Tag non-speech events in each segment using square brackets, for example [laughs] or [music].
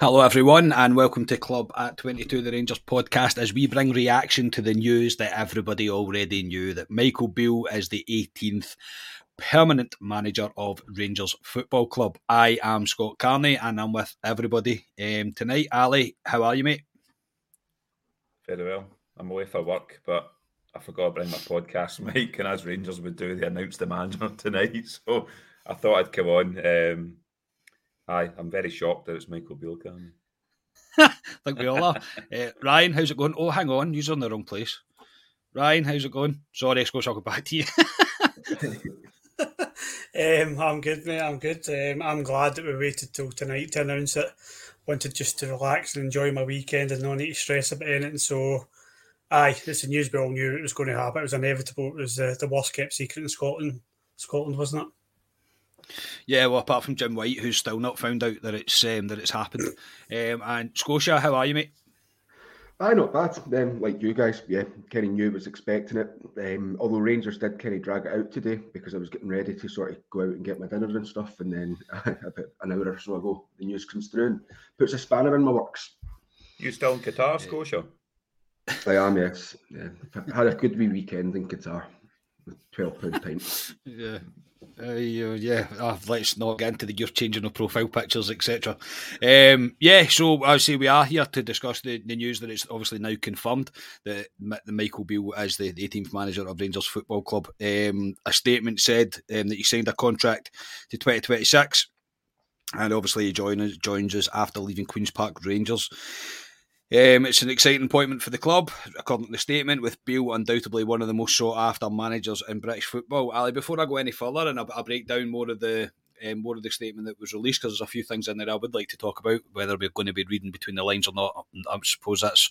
Hello, everyone, and welcome to Club at 22 the Rangers podcast as we bring reaction to the news that everybody already knew that Michael Beale is the 18th permanent manager of Rangers Football Club. I am Scott Carney and I'm with everybody um, tonight. Ali, how are you, mate? Very well. I'm away for work, but I forgot to bring my podcast [laughs] mic, and as Rangers would do, they announced the manager [laughs] tonight. So I thought I'd come on. Um, Aye, I'm very shocked that it's Michael Beale [laughs] I think we all are. uh, Ryan, how's it going? Oh, hang on, you're in the wrong place. Ryan, how's it going? Sorry, Scott, I'll go back to you. [laughs] um, I'm good, mate. I'm good. Um, I'm glad that we waited till tonight to announce it. Wanted just to relax and enjoy my weekend and not need to stress about anything. So, aye, it's the news we all knew it was going to happen. It was inevitable. It was uh, the worst kept secret in Scotland. Scotland, wasn't it? Yeah, well, apart from Jim White, who's still not found out that it's um, that it's happened. [clears throat] Um, and Scotia, how are you, mate? I not bad. Um, like you guys, yeah, kind of knew was expecting it. Um, although Rangers did kind of drag it out today because I was getting ready to sort of go out and get my dinner and stuff, and then [laughs] about an hour or so ago, the news comes through and puts a spanner in my works. You still in Qatar, Scotia? I am, yes. Yeah, I had a good wee weekend in Qatar with twelve pound pints. [laughs] yeah. Uh, yeah, oh, let's not get into the you're changing of profile pictures, etc. Um, yeah, so I say we are here to discuss the, the news that it's obviously now confirmed that, that Michael Beale is the, the 18th manager of Rangers Football Club. Um, a statement said um, that he signed a contract to 2026, and obviously he joins joins us after leaving Queens Park Rangers. Um, it's an exciting appointment for the club, according to the statement, with Beale undoubtedly one of the most sought after managers in British football. Ali, before I go any further and I, I break down more of the um, more of the statement that was released, because there's a few things in there I would like to talk about, whether we're going to be reading between the lines or not. I suppose that's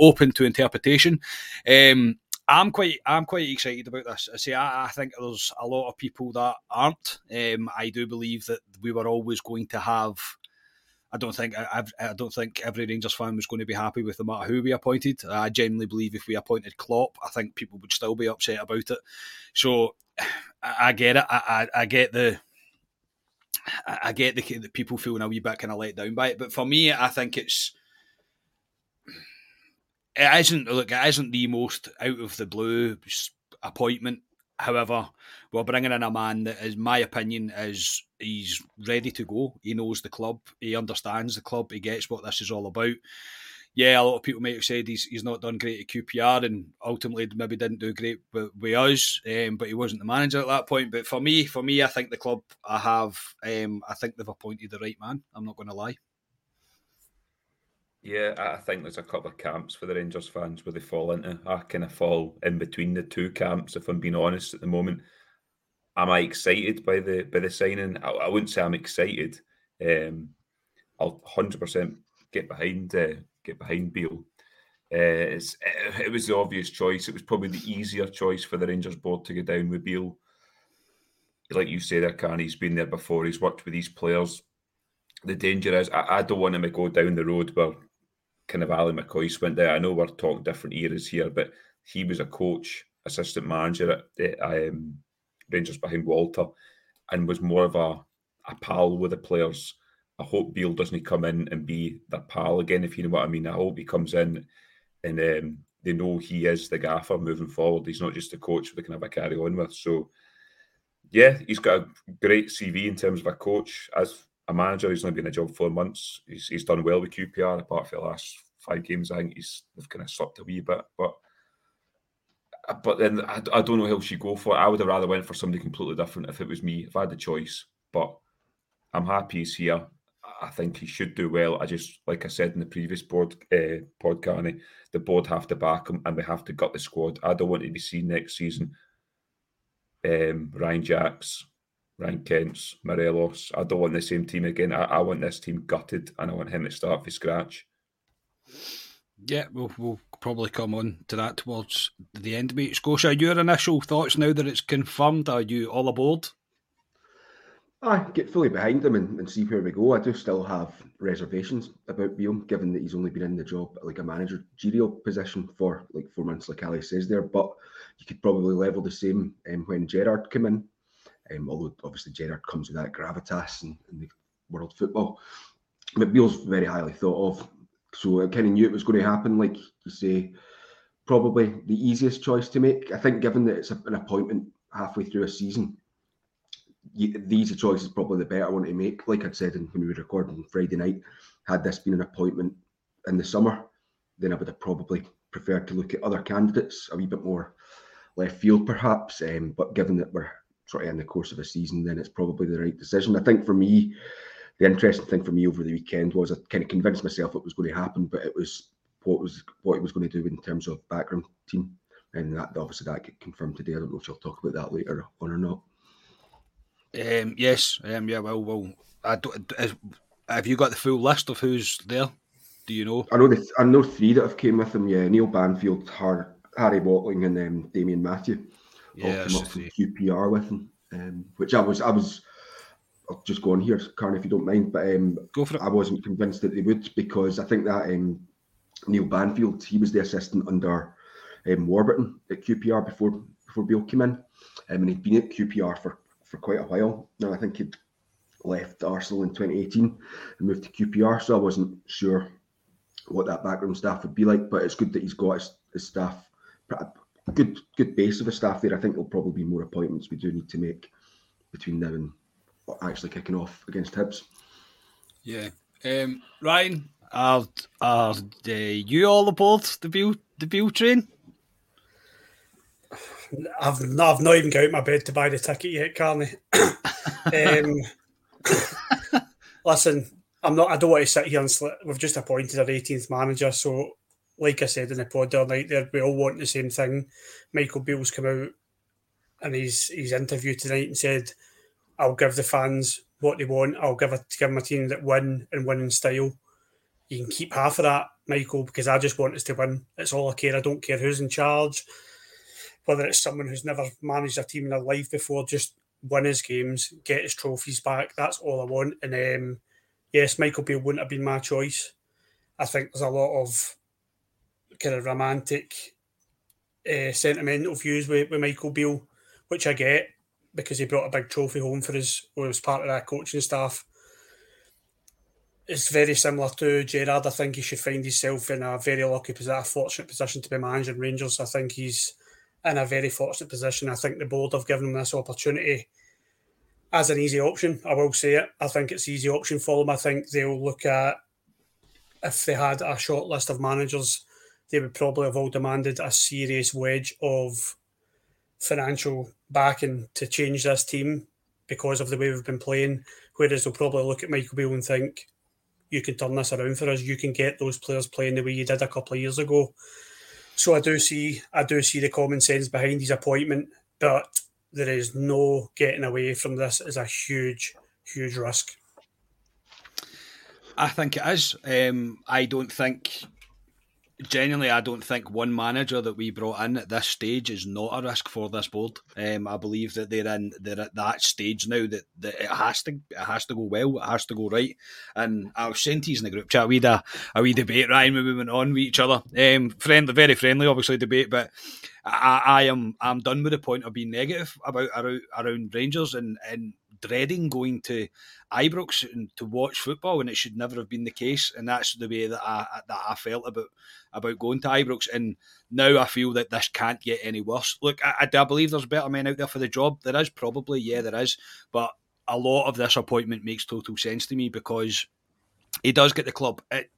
open to interpretation. Um, I'm quite, I'm quite excited about this. I say, I, I think there's a lot of people that aren't. Um, I do believe that we were always going to have I don't think I, I don't think every Rangers fan was going to be happy with no matter who we appointed. I genuinely believe if we appointed Klopp, I think people would still be upset about it. So I, I get it. I, I, I get the. I get the, the people feeling a wee bit kind of let down by it, but for me, I think it's it isn't look it isn't the most out of the blue appointment However, we're bringing in a man that, is my opinion, is he's ready to go. He knows the club. He understands the club. He gets what this is all about. Yeah, a lot of people might have said he's he's not done great at QPR and ultimately maybe didn't do great with, with us, um, but he wasn't the manager at that point. But for me, for me, I think the club I have, um, I think they've appointed the right man. I'm not going to lie. Yeah, I think there's a couple of camps for the Rangers fans where they fall into. I kind of fall in between the two camps, if I'm being honest at the moment. Am I excited by the by the signing? I, I wouldn't say I'm excited. Um, I'll hundred percent get behind uh, get behind Beale. Uh, it, it was the obvious choice. It was probably the easier choice for the Rangers board to go down with Beale. Like you say, there, Can he's been there before. He's worked with these players. The danger is, I, I don't want him to go down the road where kind of Ally McCoist went there. I know we're talking different eras here, but he was a coach, assistant manager at the, um, Rangers behind Walter, and was more of a, a pal with the players. I hope Beale doesn't come in and be the pal again, if you know what I mean. I hope he comes in and um, they know he is the gaffer moving forward. He's not just a coach they can have a carry on with. So, yeah, he's got a great CV in terms of a coach. As a manager, he's only been in the job four months. He's, he's done well with QPR, apart from the last five games, I think he's they've kind of slipped a wee bit. But but then I, I don't know who she go for. It. I would have rather went for somebody completely different if it was me, if I had the choice. But I'm happy he's here. I think he should do well. I just, like I said in the previous board uh, podcast, the board have to back him and we have to gut the squad. I don't want to be seen next season. Um, Ryan Jacks, Ryan Kent's, Morelos. I don't want the same team again. I, I want this team gutted and I want him to start from scratch. Yeah, we'll, we'll probably come on to that towards the end, mate. Scotia, your initial thoughts now that it's confirmed? Are you all aboard? I get fully behind him and, and, see where we go. I do still have reservations about Beale, given that he's only been in the job like a manager, managerial position for like four months, like Ali says there. But you could probably level the same um, when Gerrard came in, um, although obviously Gerrard comes with that gravitas in, in the world football. But Beale's very highly thought of, so I kind of knew it was going to happen. Like you say, probably the easiest choice to make. I think, given that it's an appointment halfway through a season these are choices probably the better one to make. Like I'd said when we were recording Friday night, had this been an appointment in the summer, then I would have probably preferred to look at other candidates a wee bit more left field, perhaps. Um, but given that we're sort of in the course of a season, then it's probably the right decision. I think for me, the interesting thing for me over the weekend was I kind of convinced myself it was going to happen, but it was what was what it was going to do in terms of background team, and that obviously that get confirmed today. I don't know if you'll talk about that later on or not. Um, yes, um, yeah, well, well, I don't, have you got the full list of who's there? Do you know? I know the, I know three that have came with him. Yeah, Neil Banfield, Har, Harry Watling, and um, Damian Matthew. Yeah, came up from QPR with him, um, which I was, I was. I'll just go on here, Karen, if you don't mind. But um, go for it. I wasn't convinced that they would because I think that um, Neil Banfield, he was the assistant under um, Warburton at QPR before before Beale came in, um, and he'd been at QPR for for quite a while. Now I think he'd left Arsenal in 2018 and moved to QPR, so I wasn't sure what that background staff would be like. But it's good that he's got his, his staff, good good base of a staff there. I think there'll probably be more appointments we do need to make between now and actually kicking off against Hibs. Yeah, um, Ryan, are are uh, you all aboard the Beale the Beale train? I've not, I've not even got out my bed to buy the ticket yet, Carney. [coughs] um, [laughs] listen, I'm not. I don't want to sit here and sl- we've just appointed our 18th manager. So, like I said in the pod the other night, there we all want the same thing. Michael Beale's come out and he's he's interviewed tonight and said, "I'll give the fans what they want. I'll give a give a team that win and win in style. You can keep half of that, Michael, because I just want us to win. It's all I care. I don't care who's in charge whether it's someone who's never managed a team in their life before, just win his games, get his trophies back. That's all I want. And um, yes, Michael Beale wouldn't have been my choice. I think there's a lot of kind of romantic, uh, sentimental views with, with Michael Beale, which I get because he brought a big trophy home for us, or was part of that coaching staff. It's very similar to Gerrard. I think he should find himself in a very lucky position, a fortunate position to be managing Rangers. I think he's in a very fortunate position. I think the board have given him this opportunity as an easy option. I will say it. I think it's easy option for them. I think they'll look at if they had a short list of managers, they would probably have all demanded a serious wedge of financial backing to change this team because of the way we've been playing. Whereas they'll probably look at Michael Beale and think, you can turn this around for us. You can get those players playing the way you did a couple of years ago. So I do see I do see the common sense behind his appointment, but there is no getting away from this as a huge, huge risk. I think it is. Um, I don't think genuinely, I don't think one manager that we brought in at this stage is not a risk for this board. Um, I believe that they're in they're at that stage now that, that it has to it has to go well, it has to go right. And I was saying to in the group chat, we had a, a wee debate, Ryan, when we went on with each other. Um, friendly, very friendly, obviously debate, but I, I am I'm done with the point of being negative about around, around Rangers and and dreading going to Ibrox and to watch football, and it should never have been the case. And that's the way that I that I felt about about going to Ibrox. And now I feel that this can't get any worse. Look, I, I believe there's better men out there for the job. There is probably, yeah, there is, but a lot of this appointment makes total sense to me because he does get the club. It,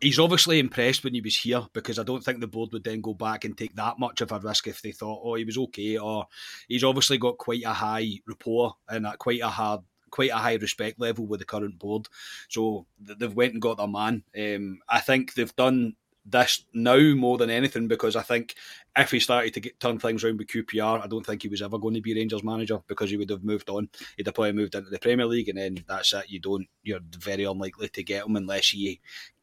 he's obviously impressed when he was here because I don't think the board would then go back and take that much of a risk if they thought, oh, he was okay, or he's obviously got quite a high rapport and quite a hard quite a high respect level with the current board. So they've went and got their man. Um, I think they've done this now more than anything because I think if he started to get, turn things around with QPR, I don't think he was ever going to be Rangers manager because he would have moved on. He'd have probably moved into the Premier League, and then that's it. You don't. You're very unlikely to get him unless he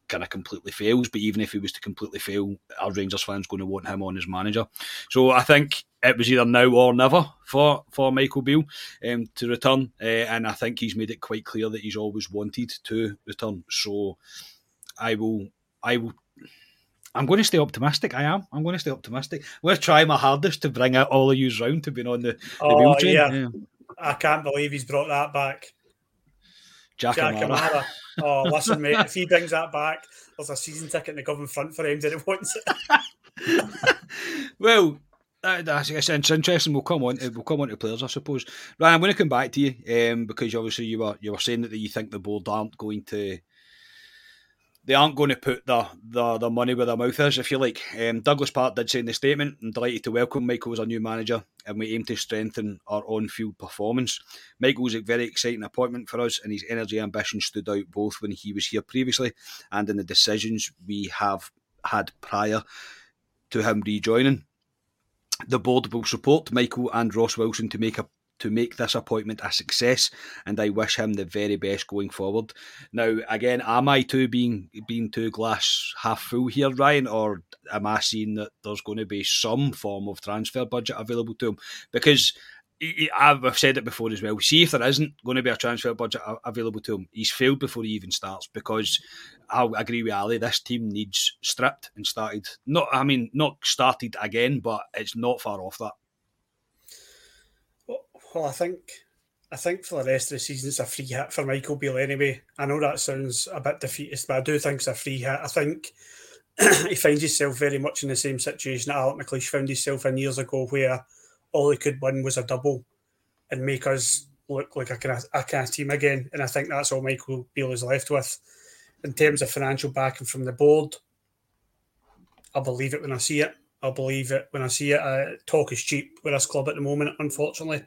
kind of completely fails. But even if he was to completely fail, our Rangers fans going to want him on as manager. So I think it was either now or never for for Michael Beale um, to return, uh, and I think he's made it quite clear that he's always wanted to return. So I will. I will I'm going to stay optimistic. I am. I'm going to stay optimistic. We're trying my hardest to bring out all of you round to being on the, the oh, wheel train. Yeah. yeah. I can't believe he's brought that back. Jack, Jack Amara. Oh, listen, mate. If he [laughs] brings that back, there's a season ticket in the government front for him [laughs] that it wants it. well, that's it's interesting. We'll come on. To, we'll come on to players, I suppose. Ryan, I'm going to come back to you um, because obviously you were you were saying that you think the board aren't going to they aren't going to put the, the, the money where their mouth is, if you like. Um, Douglas Park did say in the statement, I'm delighted to welcome Michael as our new manager and we aim to strengthen our on field performance. Michael's a very exciting appointment for us and his energy and ambition stood out both when he was here previously and in the decisions we have had prior to him rejoining. The board will support Michael and Ross Wilson to make a to make this appointment a success, and I wish him the very best going forward. Now, again, am I too being being too glass half full here, Ryan, or am I seeing that there's going to be some form of transfer budget available to him? Because I've said it before as well. See if there isn't going to be a transfer budget available to him. He's failed before he even starts because I agree with Ali. This team needs stripped and started. Not, I mean, not started again, but it's not far off that. Well, I think I think for the rest of the season it's a free hit for Michael Beale anyway. I know that sounds a bit defeatist, but I do think it's a free hit. I think [clears throat] he finds himself very much in the same situation that Alec McLeish found himself in years ago, where all he could win was a double and make us look like a kind of, a kind of team again. And I think that's all Michael Beale is left with. In terms of financial backing from the board, I'll believe it when I see it. I'll believe it when I see it. Uh, talk is cheap with this club at the moment, unfortunately.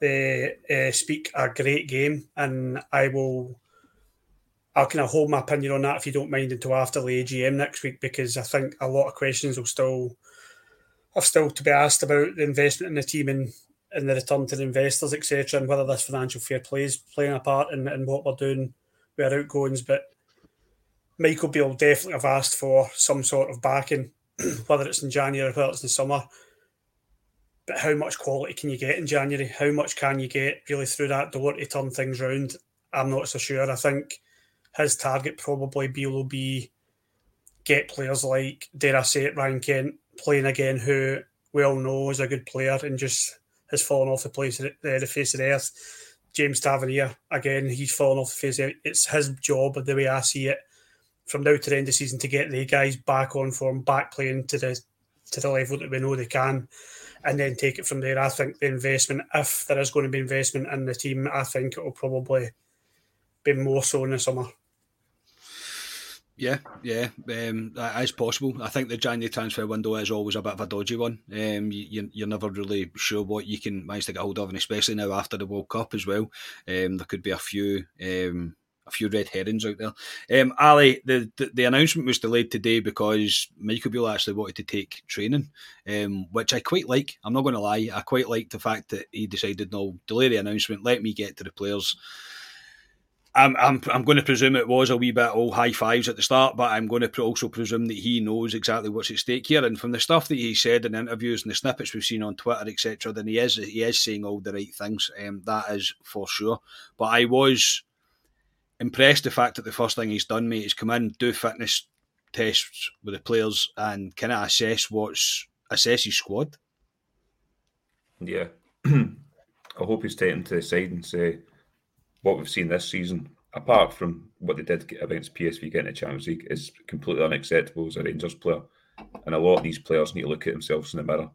They uh, speak a great game, and I will. I'll kind of hold my opinion on that if you don't mind until after the AGM next week because I think a lot of questions will still have still to be asked about the investment in the team and, and the return to the investors, etc., and whether this financial fair play is playing a part in, in what we're doing with our outgoings. But Michael Beale definitely have asked for some sort of backing [clears throat] whether it's in January or whether it's in summer. But how much quality can you get in January? How much can you get really through that door to turn things round? I'm not so sure. I think his target probably will be get players like, dare I say it, Ryan Kent playing again, who we all know is a good player and just has fallen off the place the, the face of the earth. James Tavernier, again, he's fallen off the face of it. It's his job, the way I see it, from now to the end of the season to get the guys back on form, back playing to the to the level that we know they can, and then take it from there. I think the investment, if there is going to be investment in the team, I think it will probably be more so in the summer. Yeah, yeah, um, that is possible. I think the January transfer window is always a bit of a dodgy one. Um, you, you're never really sure what you can manage to get hold of, and especially now after the World Cup as well. Um, there could be a few um, a few red herrings out there. Um, Ali, the, the, the announcement was delayed today because Michael Beale actually wanted to take training, um, which I quite like. I'm not going to lie, I quite like the fact that he decided no, delay the announcement, let me get to the players. I'm, I'm, I'm going to presume it was a wee bit all high fives at the start, but I'm going to also presume that he knows exactly what's at stake here. And from the stuff that he said in interviews and the snippets we've seen on Twitter, etc., then he is he is saying all the right things. Um, that is for sure. But I was impressed the fact that the first thing he's done, mate, is come in, do fitness tests with the players, and kind of assess what's assess his squad. Yeah, [clears throat] I hope he's taken to the side and say what we've seen this season, apart from what they did against PSV getting a Champions League, is completely unacceptable as a Rangers player. And a lot of these players need to look at themselves in the mirror.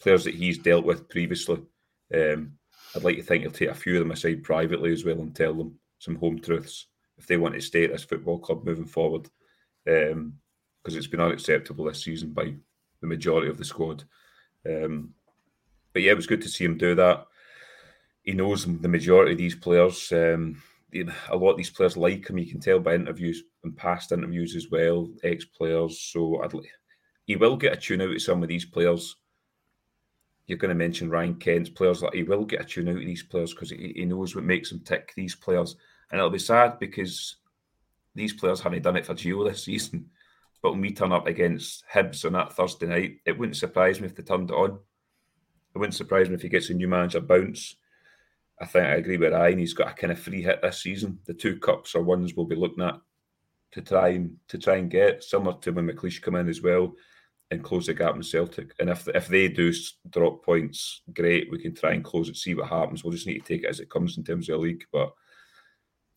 Players that he's dealt with previously. Um, I'd like to think he'll take a few of them aside privately as well and tell them some home truths if they want to stay at this football club moving forward. because um, it's been unacceptable this season by the majority of the squad. Um, but yeah, it was good to see him do that. He knows the majority of these players. Um, a lot of these players like him. You can tell by interviews and past interviews as well, ex players. So I'd, he will get a tune out of some of these players. You're going to mention Ryan Kent's players. Like he will get a tune out of these players because he, he knows what makes them tick. These players, and it'll be sad because these players haven't done it for Gio this season. But when we turn up against Hibs on that Thursday night, it wouldn't surprise me if they turned it on. It wouldn't surprise me if he gets a new manager bounce. I think I agree with Ryan. He's got a kind of free hit this season. The two cups are ones we'll be looking at to try and to try and get, similar to when McLeish come in as well and close the gap in Celtic. And if if they do drop points, great. We can try and close it, see what happens. We'll just need to take it as it comes in terms of the league. But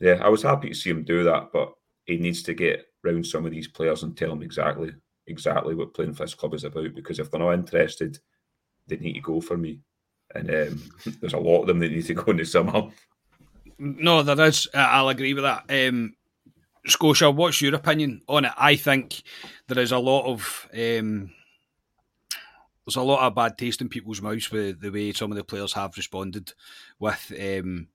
yeah, I was happy to see him do that. But he needs to get round some of these players and tell them exactly exactly what playing for this club is about. Because if they're not interested, they need to go for me. And um, [laughs] there's a lot of them that need to go in the summer. No, there is. I'll agree with that. Um, Scotia, what's your opinion on it? I think there is a lot of um, there's a lot of bad taste in people's mouths with the way some of the players have responded with um,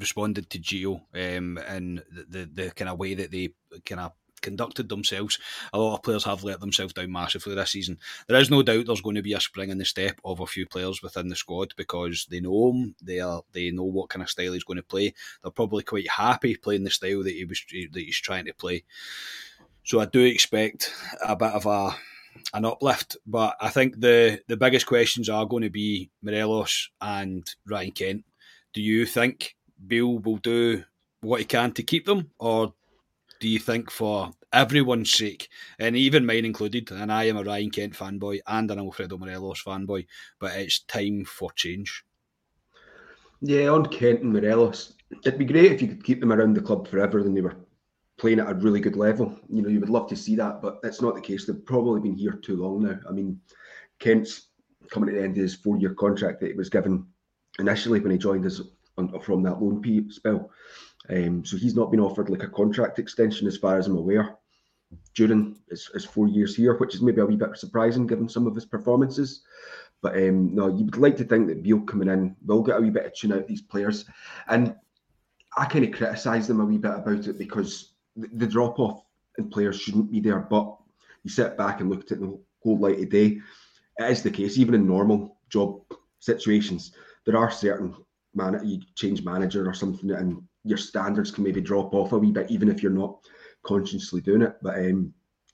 responded to Gio um, and the, the, the kind of way that they kind of conducted themselves. A lot of players have let themselves down massively this season. There is no doubt there's going to be a spring in the step of a few players within the squad because they know him. They are they know what kind of style he's going to play. They're probably quite happy playing the style that he was that he's trying to play. So I do expect a bit of a an uplift, but I think the the biggest questions are going to be Morelos and Ryan Kent. Do you think Beale will do what he can to keep them, or do you think for everyone's sake, and even mine included, and I am a Ryan Kent fanboy and an Alfredo Morelos fanboy, but it's time for change. Yeah, on Kent and Morelos, it'd be great if you could keep them around the club forever and they were playing at a really good level. You know, you would love to see that, but that's not the case. They've probably been here too long now. I mean, Kent's coming to the end of his four-year contract that he was given initially when he joined us from that loan spell. Um, so he's not been offered like a contract extension, as far as I'm aware, during his, his, four years here, which is maybe a wee bit surprising given some of his performances. But um, no, you would like to think that Beale coming in will get a wee bit of tune out these players, and I kind of criticise them a wee bit about it because the, the drop off in players shouldn't be there. But you sit back and look at it in the whole light of day, it is the case. Even in normal job situations, there are certain man you change manager or something and your standards can maybe drop off a wee bit, even if you're not consciously doing it. But um,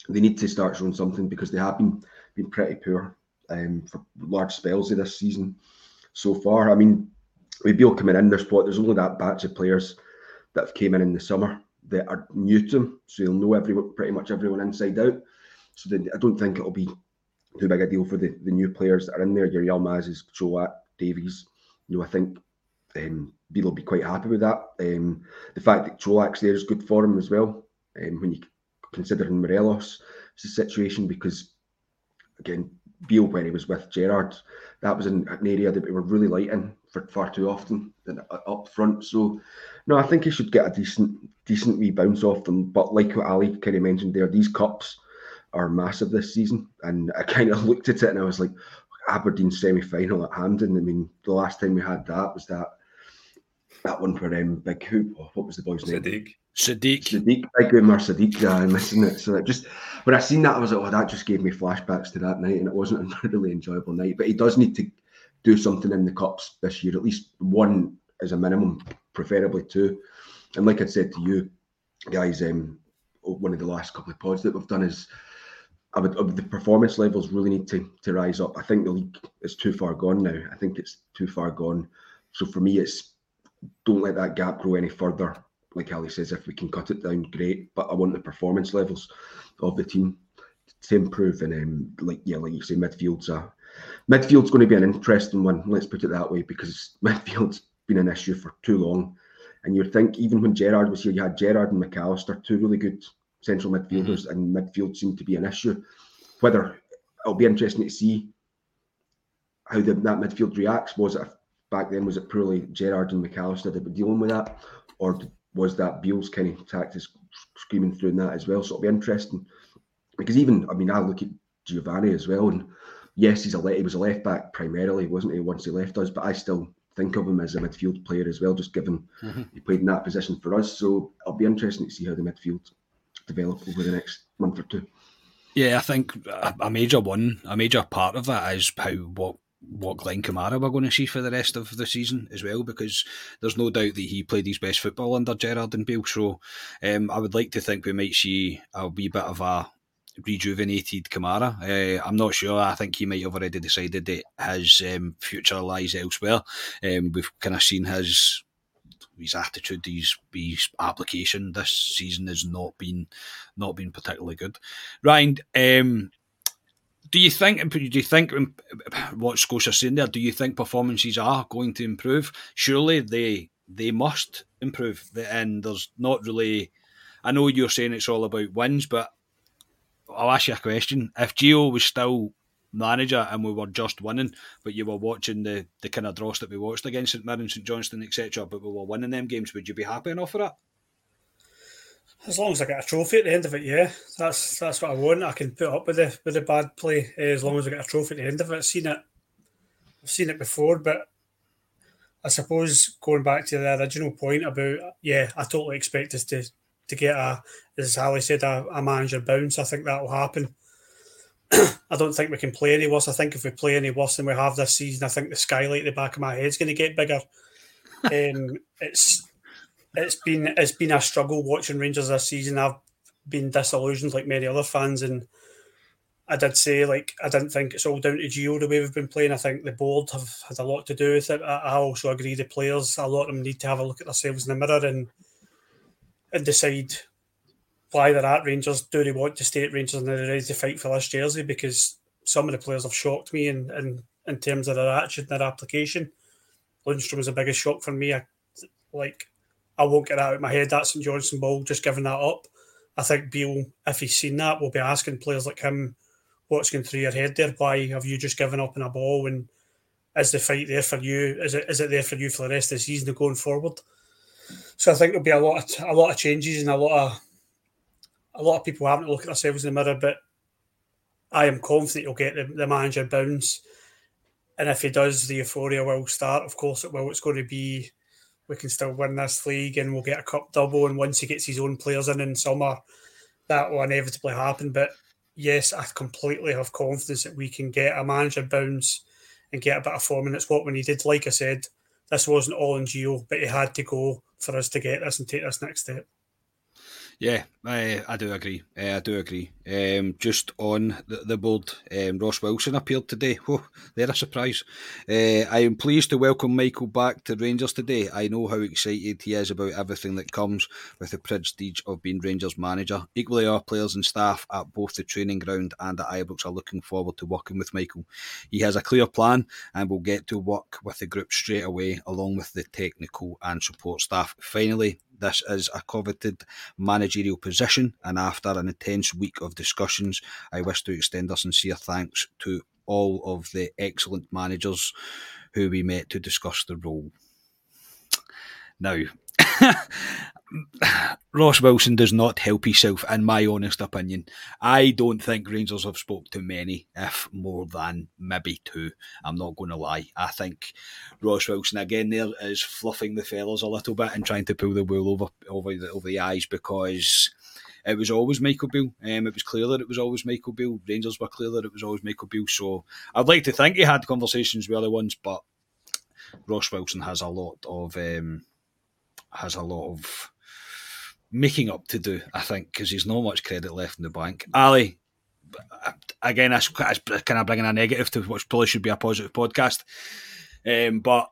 they need to start showing something because they have been been pretty poor um, for large spells of this season so far. I mean, with Beale coming in their spot, there's only that batch of players that have came in in the summer that are new to them, so you'll know everyone, pretty much everyone inside out. So then I don't think it'll be too big a deal for the, the new players that are in there. Your Yilmaz's, Joat, Davies. You know, I think um, Beale will be quite happy with that. Um, the fact that Colak's there is good for him as well. Um, when you consider Morelos' situation, because again, Beale when he was with Gerrard, that was an, an area that we were really light in for far too often than up front. So, no, I think he should get a decent, decent wee bounce off them. But like what Ali kind of mentioned there, these cups are massive this season, and I kind of [laughs] looked at it and I was like, Aberdeen semi final at Hampden. I mean, the last time we had that was that that one for um, Big Hoop. Oh, what was the boy's name? Sadiq. Sadiq. Sadiq. Big Umar Sadiq. Yeah, I'm missing it. So it just when I seen that, I was like, oh, that just gave me flashbacks to that night, and it wasn't [laughs] a really enjoyable night. But he does need to do something in the cups this year, at least one as a minimum, preferably two. And like I said to you guys, um, one of the last couple of pods that we've done is I would, the performance levels really need to, to rise up. I think the league is too far gone now. I think it's too far gone. So for me, it's don't let that gap grow any further. Like Ali says, if we can cut it down, great. But I want the performance levels of the team to improve. And um, like yeah, like you say, midfield's a midfield's going to be an interesting one. Let's put it that way, because [laughs] midfield's been an issue for too long. And you'd think even when Gerrard was here, you had Gerrard and McAllister, two really good central midfielders, mm-hmm. and midfield seemed to be an issue. Whether it'll be interesting to see how the, that midfield reacts. Was it back then was it purely Gerrard and McAllister that were dealing with that, or was that Beale's kind of tactics screaming through in that as well. So it'll be interesting because even I mean I look at Giovanni as well, and yes, he's a he was a left back primarily, wasn't he? Once he left us, but I still think of him as a midfield player as well, just given mm-hmm. he played in that position for us. So it'll be interesting to see how the midfield develop over the next month or two. Yeah, I think a, major one, a major part of that is how what what Glenn Kamara we're going to see for the rest of the season as well, because there's no doubt that he played his best football under Gerrard and Bale. So um, I would like to think we might see a wee bit of a rejuvenated Kamara. Uh, I'm not sure. I think he might have already decided that his um, future lies elsewhere. Um, we've kind of seen his his attitude, his his application this season has not been not been particularly good. Ryan, um, do you think? Do you think what Scotia's saying there? Do you think performances are going to improve? Surely they they must improve, and there's not really. I know you're saying it's all about wins, but I'll ask you a question. If Gio was still manager and we were just winning, but you were watching the, the kind of dross that we watched against St Mirren, St Johnstone, etc., but we were winning them games, would you be happy enough for that? As long as I get a trophy at the end of it, yeah, that's that's what I want. I can put up with the with the bad play eh, as long as I get a trophy at the end of it. I've seen it, I've seen it before, but I suppose going back to the original point about yeah, I totally expect us to to get a, as Ali said, a, a manager bounce. I think that will happen. [clears throat] I don't think we can play any worse. I think if we play any worse than we have this season, I think the skylight at the back of my head is going to get bigger. [laughs] um, it's it's been it's been a struggle watching Rangers this season. I've been disillusioned like many other fans, and I did say like I didn't think it's all down to Gio the way we've been playing. I think the board have had a lot to do with it. I also agree the players a lot of them need to have a look at themselves in the mirror and and decide why they're at Rangers. Do they want to stay at Rangers and are they're ready to fight for this jersey? Because some of the players have shocked me in, in, in terms of their attitude and their application. Lundstrom was the biggest shock for me. I, like, I won't get that out of my head. That St Johnstone ball, just giving that up. I think Beale, if he's seen that, will be asking players like him, what's going through your head there? Why have you just given up in a ball? And is the fight there for you? Is it is it there for you for the rest of the season going forward? So I think there'll be a lot of a lot of changes and a lot of a lot of people having to look at themselves in the mirror. But I am confident he'll get the, the manager bounce, and if he does, the euphoria will start. Of course, it will. It's going to be we can still win this league and we'll get a cup double. And once he gets his own players in in summer, that will inevitably happen. But yes, I completely have confidence that we can get a manager bounce and get a bit of form. And it's what we needed. Like I said, this wasn't all in Gio, but he had to go for us to get this and take this next step. Yeah, I, I do agree. Uh, I do agree. Um, just on the, the board, um, Ross Wilson appeared today. Oh, they're a surprise. Uh, I am pleased to welcome Michael back to Rangers today. I know how excited he is about everything that comes with the prestige of being Rangers manager. Equally, our players and staff at both the training ground and at Ibrox are looking forward to working with Michael. He has a clear plan and will get to work with the group straight away, along with the technical and support staff. Finally, this is a coveted managerial position, and after an intense week of discussions, I wish to extend our sincere thanks to all of the excellent managers who we met to discuss the role. Now, [coughs] Ross Wilson does not help himself, in my honest opinion. I don't think Rangers have spoke to many, if more than maybe two. I'm not going to lie. I think Ross Wilson again there is fluffing the fellas a little bit and trying to pull the wool over over the, over the eyes because it was always Michael Beale. Um, it was clear that it was always Michael Beale. Rangers were clear that it was always Michael Beale. So I'd like to think he had conversations with other ones, but Ross Wilson has a lot of um, has a lot of making up to do, I think, because he's not much credit left in the bank. Ali, again, that's, that's kind of bringing a negative to what probably should be a positive podcast. Um, but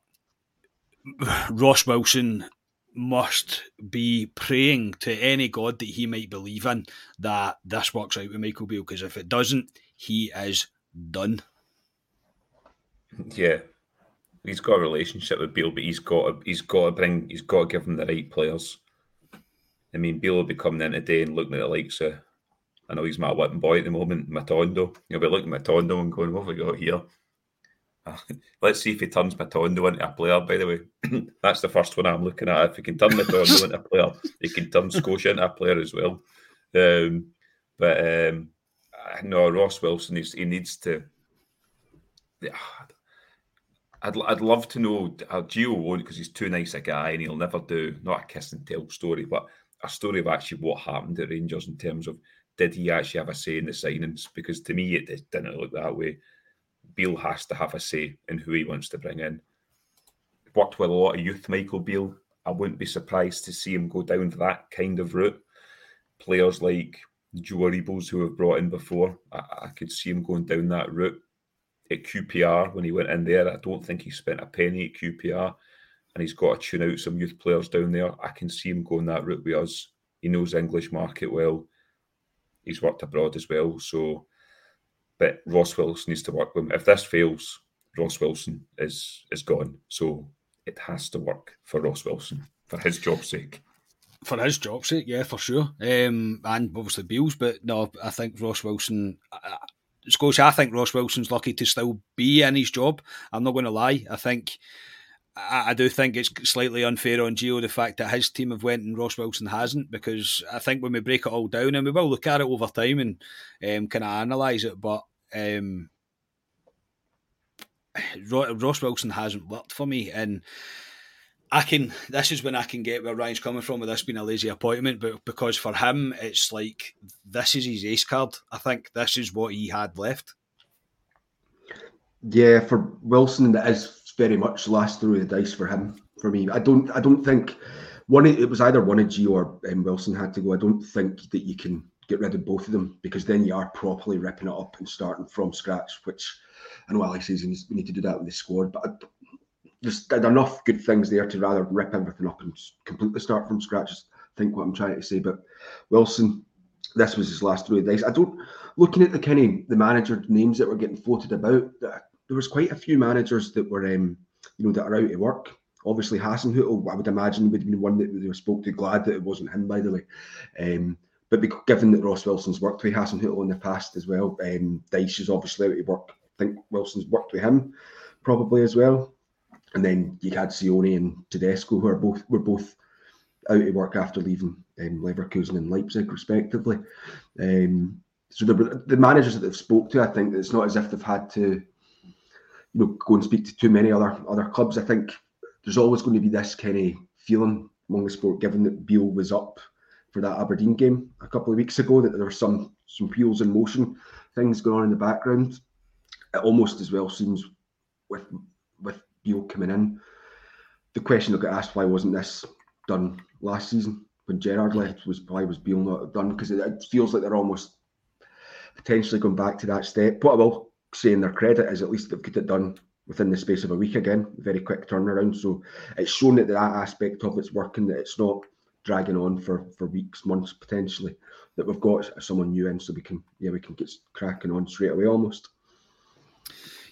Ross Wilson must be praying to any god that he might believe in that this works out with Michael Beale because if it doesn't, he is done. Yeah, he's got a relationship with Beale, but he's got to, he's got to bring he's got to give him the right players. I mean, Beale will be coming in today and looking at the likes of, I know he's my whipping boy at the moment, Matondo. He'll be looking at Matondo and going, what have we got here? [laughs] Let's see if he turns Matondo into a player, by the way. [clears throat] That's the first one I'm looking at. If he can turn Matondo into a player, he can turn Scotia into a player as well. Um, but um, no, Ross Wilson, he needs to. I'd, I'd love to know uh, how Gio won't because he's too nice a guy and he'll never do not a kiss and tell story, but a story of actually what happened at Rangers in terms of did he actually have a say in the signings? Because to me, it, it didn't look that way. Beale has to have a say in who he wants to bring in. Worked with a lot of youth, Michael Beale. I wouldn't be surprised to see him go down that kind of route. Players like Joe Aribo's who have brought in before, I, I could see him going down that route. At QPR, when he went in there, I don't think he spent a penny at QPR and he's got to tune out some youth players down there. I can see him going that route with us. He knows English market well. He's worked abroad as well. So, but Ross Wilson needs to work with him. If this fails, Ross Wilson is is gone. So it has to work for Ross Wilson for his job's sake. For his job's sake, yeah, for sure. Um, and obviously Beale's, but no, I think Ross Wilson. Uh, Scotia, I think Ross Wilson's lucky to still be in his job. I'm not going to lie. I think I, do think it's slightly unfair on Gio the fact that his team have went and Ross Wilson hasn't because I think when we break it all down and we will look at it over time and um, kind of analyse it, but um, Ross Wilson hasn't worked for me and. I can. This is when I can get where Ryan's coming from with this being a lazy appointment, but because for him, it's like this is his ace card. I think this is what he had left. Yeah, for Wilson, that is very much last through the dice for him. For me, I don't. I don't think one. It was either one of G or um, Wilson had to go. I don't think that you can get rid of both of them because then you are properly ripping it up and starting from scratch. Which I know Alex says we need to do that with the squad, but there's enough good things there to rather rip everything up and completely start from scratch. Just think what I'm trying to say. But Wilson, this was his last three days. I don't. Looking at the kind of the manager names that were getting floated about, there was quite a few managers that were, um, you know, that are out of work. Obviously, Hasenhüttl, I would imagine, would have been one that they were spoke to. Glad that it wasn't him, by the way. Um, but given that Ross Wilson's worked with Hasenhüttl in the past as well, um, Dyche is obviously out of work. I think Wilson's worked with him probably as well. And then you had Seoane and Tedesco, who are both were both out of work after leaving um, Leverkusen and Leipzig, respectively. Um, so the, the managers that they've spoke to, I think it's not as if they've had to you know, go and speak to too many other other clubs. I think there's always going to be this kind of feeling among the sport, given that Beale was up for that Aberdeen game a couple of weeks ago, that there were some some wheels in motion, things going on in the background. It almost as well seems with Beale coming in. The question that got asked why wasn't this done last season when Gerrard left was why was Beale not done because it, it feels like they're almost potentially going back to that step. What I will say in their credit is at least they've got it done within the space of a week again, very quick turnaround. So it's shown that that aspect of it's working, that it's not dragging on for for weeks, months potentially. That we've got someone new in, so we can yeah we can get cracking on straight away almost.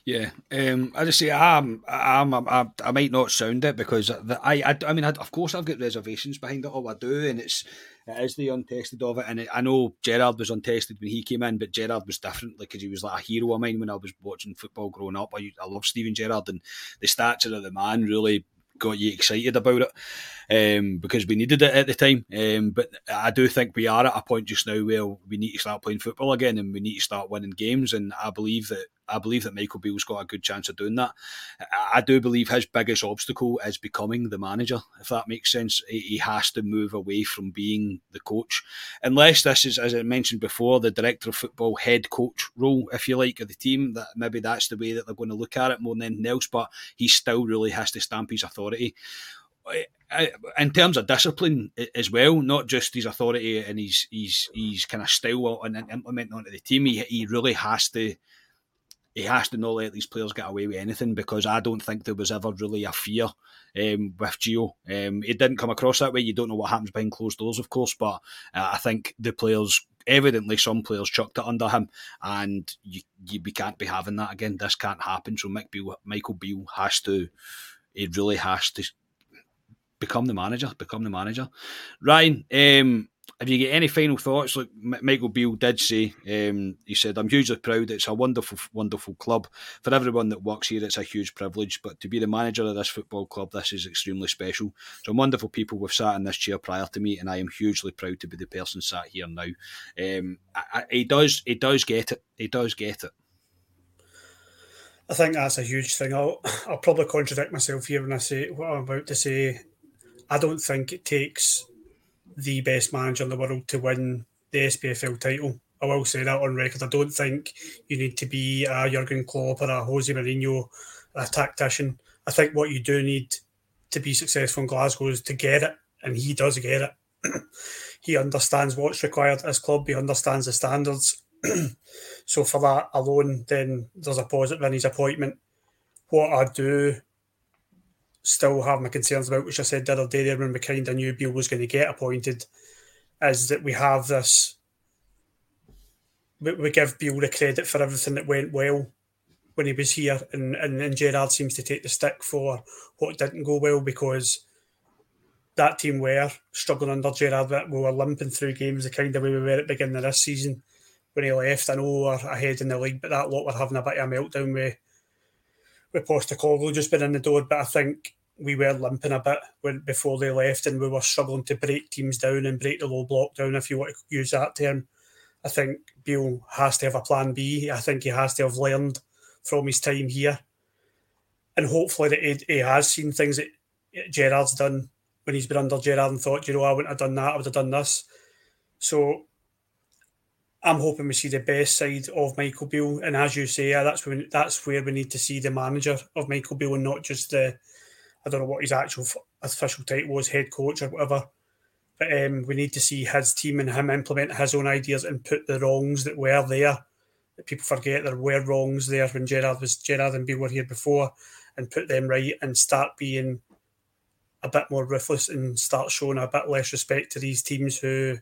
Yeah, um, I just say I'm, I'm, I'm, i might not sound it because the, I, I, I mean, I, of course, I've got reservations behind it. All I do, and it's it is the untested of it. And it, I know Gerrard was untested when he came in, but Gerrard was different because he was like a hero of mine when I was watching football growing up. I, I love Steven Gerrard, and the stature of the man really got you excited about it um, because we needed it at the time. Um, but I do think we are at a point just now where we need to start playing football again and we need to start winning games. And I believe that I believe that Michael Beale's got a good chance of doing that. I do believe his biggest obstacle is becoming the manager, if that makes sense. He has to move away from being the coach, unless this is, as I mentioned before, the director of football head coach role, if you like, of the team. That maybe that's the way that they're going to look at it more than anything else. But he still really has to stamp his authority in terms of discipline as well, not just his authority and his his his kind of style and implementing onto the team. He, he really has to he has to not let these players get away with anything because I don't think there was ever really a fear um, with Gio. Um, it didn't come across that way. You don't know what happens behind closed doors, of course, but uh, I think the players, evidently, some players chucked it under him, and you, you, we can't be having that again. This can't happen. So Beale, Michael Beale has to, he really has to become the manager, become the manager. Ryan, um, have you got any final thoughts? Like Michael Beale did say, um, he said, "I'm hugely proud. It's a wonderful, wonderful club for everyone that works here. It's a huge privilege. But to be the manager of this football club, this is extremely special. Some wonderful people have sat in this chair prior to me, and I am hugely proud to be the person sat here now. Um, I, I, he does, he does get it. He does get it. I think that's a huge thing. I'll, I'll probably contradict myself here when I say what I'm about to say. I don't think it takes the best manager in the world to win the SPFL title. I will say that on record. I don't think you need to be a Jurgen Klopp or a Jose Mourinho, a tactician. I think what you do need to be successful in Glasgow is to get it, and he does get it. [clears throat] he understands what's required as club. He understands the standards. [clears throat] so for that alone, then there's a positive in his appointment. What I do still have my concerns about, which I said the other day there when we kind of knew Beale was going to get appointed, is that we have this. We, we give Beale the credit for everything that went well when he was here, and, and, and Gerrard seems to take the stick for what didn't go well because that team were struggling under Gerrard, but we were limping through games the kind of way we were at the beginning of this season when he left. I know we're ahead in the league, but that lot were having a bit of a meltdown with with Postecoglou just been in the door, but I think we were limping a bit when before they left, and we were struggling to break teams down and break the low block down, if you want to use that term. I think Beale has to have a plan B. I think he has to have learned from his time here, and hopefully that he, he has seen things that Gerrard's done when he's been under Gerrard and thought, you know, I wouldn't have done that. I would have done this. So I'm hoping we see the best side of Michael Beale, and as you say, that's when that's where we need to see the manager of Michael Beale, and not just the I don't know what his actual official title was, head coach or whatever. But um, we need to see his team and him implement his own ideas and put the wrongs that were there. That people forget there were wrongs there when Gerrard was Gerrard and Beale were here before, and put them right and start being a bit more ruthless and start showing a bit less respect to these teams who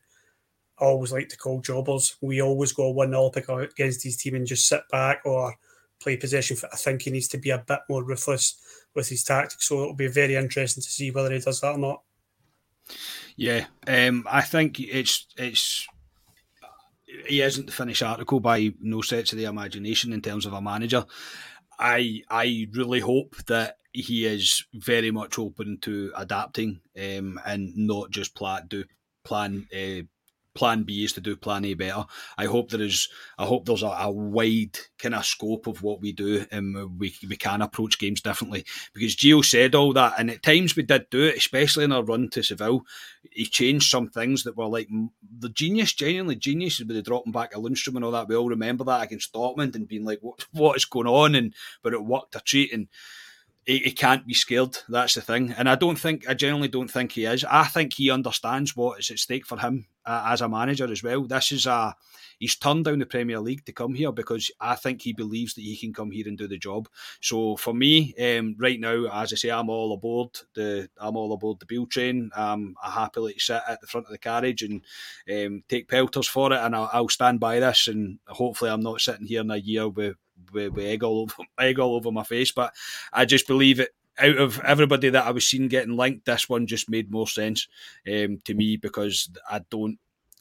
always like to call jobbers. We always go 1 0 against his team and just sit back or play possession. I think he needs to be a bit more ruthless with his tactics. So it'll be very interesting to see whether he does that or not. Yeah, um, I think it's it's he isn't the finished article by no stretch of the imagination in terms of a manager. I I really hope that he is very much open to adapting um, and not just plan do plan uh, plan B is to do plan A better. I hope there is. I hope there's a, a wide kind of scope of what we do, and we we can approach games differently. Because Gio said all that, and at times we did do it, especially in our run to Seville. He changed some things that were like the genius, genuinely genius, with the dropping back of Lundstram and all that. We all remember that against Dortmund and being like, "What what is going on?" And but it worked a treat and he, he, can't be scared. That's the thing, and I don't think I generally don't think he is. I think he understands what is at stake for him uh, as a manager as well. This is a he's turned down the Premier League to come here because I think he believes that he can come here and do the job. So for me, um, right now, as I say, I'm all aboard the I'm all aboard the Beale train. Um, I happily sit at the front of the carriage and um, take pelters for it, and I'll, I'll stand by this. And hopefully, I'm not sitting here in a year with with, with egg all over [laughs] egg all over my face. But I just believe it. Out of everybody that I was seeing getting linked, this one just made more sense um, to me because I don't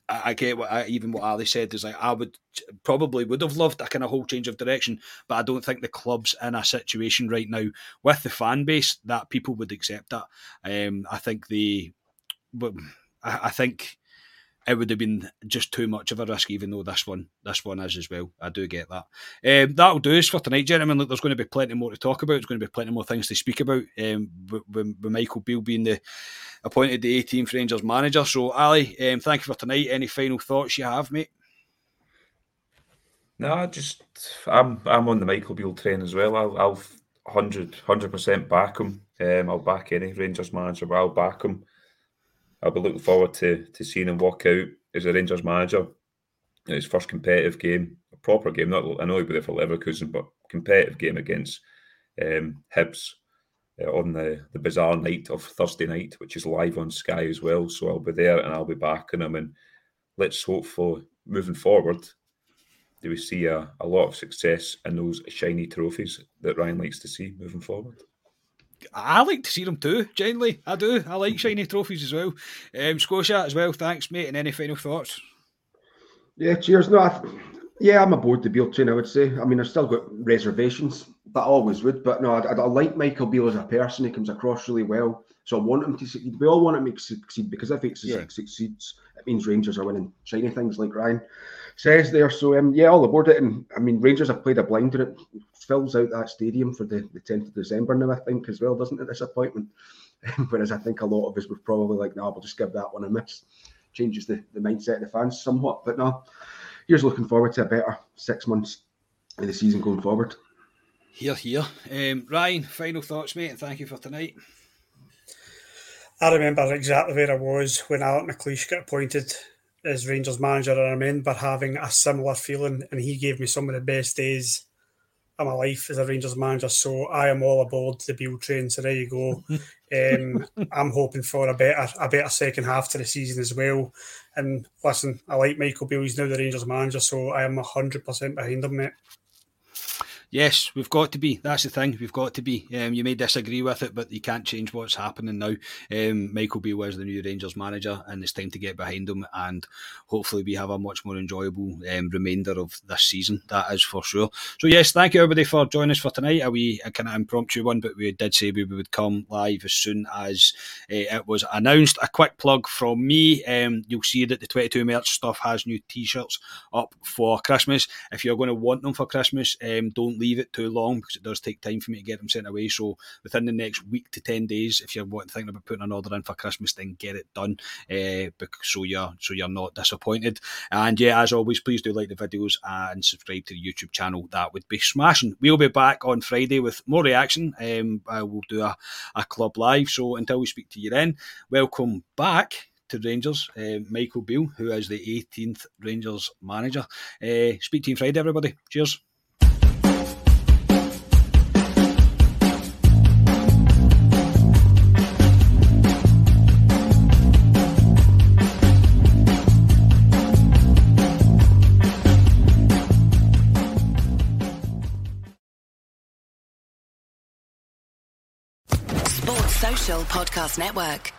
I, get what I, even what Ali said is like I would probably would have loved a kind of whole change of direction, but I don't think the club's in a situation right now with the fan base that people would accept that. Um, I think the, but I, I think it would have been just too much of a risk, even though this one this one is as well. I do get that. Um, that'll do us for tonight, gentlemen. Look, there's going to be plenty more to talk about. There's going to be plenty more things to speak about. Um, with, with Michael Beale being the appointed the 18th Rangers manager. So, Ali, um, thank you for tonight. Any final thoughts you have, mate? No, just I'm I'm on the Michael Beale train as well. I'll, I'll 100 percent back him. Um, I'll back any Rangers manager, I'll back him. I'll be looking forward to to seeing him walk out as a Rangers manager in his first competitive game, a proper game. Not I know he'll be there for Leverkusen, but competitive game against um, Hibs uh, on the the bizarre night of Thursday night, which is live on Sky as well. So I'll be there and I'll be backing him. And let's hope for moving forward. Do we see a, a lot of success in those shiny trophies that Ryan likes to see moving forward? I like to see them too. Generally, I do. I like shiny trophies as well. Um, Scotia as well. Thanks, mate. And any final thoughts? Yeah, cheers. No, I, yeah, I'm aboard the Beale train. I would say. I mean, I've still got reservations, but I always would. But no, I, I, like Michael Beale as a person. He comes across really well. So I want him to succeed. We all want him to succeed because if he yeah. succeeds, it means Rangers are winning shiny things like Ryan says there. So um, yeah, all aboard it. And I mean, Rangers have played a blinder. It fills out that stadium for the, the 10th of December now, I think, as well, doesn't it? Disappointment. [laughs] Whereas I think a lot of us were probably like, no, nah, we'll just give that one a miss. Changes the, the mindset of the fans somewhat. But no, here's looking forward to a better six months of the season going forward. Here, here. Um, Ryan, final thoughts, mate, and thank you for tonight. I remember exactly where I was when Alex McLeish got appointed as Rangers manager, and I remember having a similar feeling, and he gave me some of the best days of my life as a Rangers manager. So I am all aboard the Beale train. So there you go. [laughs] um, I'm hoping for a better a better second half to the season as well. And listen, I like Michael Beale. He's now the Rangers manager, so I am hundred percent behind him, mate. Yes, we've got to be. That's the thing. We've got to be. Um, you may disagree with it, but you can't change what's happening now. Um, Michael Beale is the new Rangers manager, and it's time to get behind him. And hopefully, we have a much more enjoyable um, remainder of this season. That is for sure. So, yes, thank you everybody for joining us for tonight. A wee a kind of impromptu one, but we did say we would come live as soon as uh, it was announced. A quick plug from me. Um, you'll see that the 22 merch stuff has new T-shirts up for Christmas. If you're going to want them for Christmas, um, leave it too long because it does take time for me to get them sent away. So within the next week to ten days, if you're thinking about putting an order in for Christmas, then get it done. Uh, so you're so you're not disappointed. And yeah, as always, please do like the videos and subscribe to the YouTube channel. That would be smashing. We'll be back on Friday with more reaction. Um, I will do a, a club live. So until we speak to you then, welcome back to Rangers, uh, Michael Beale, who is the 18th Rangers manager. Uh, speak to you Friday, everybody. Cheers. Podcast Network.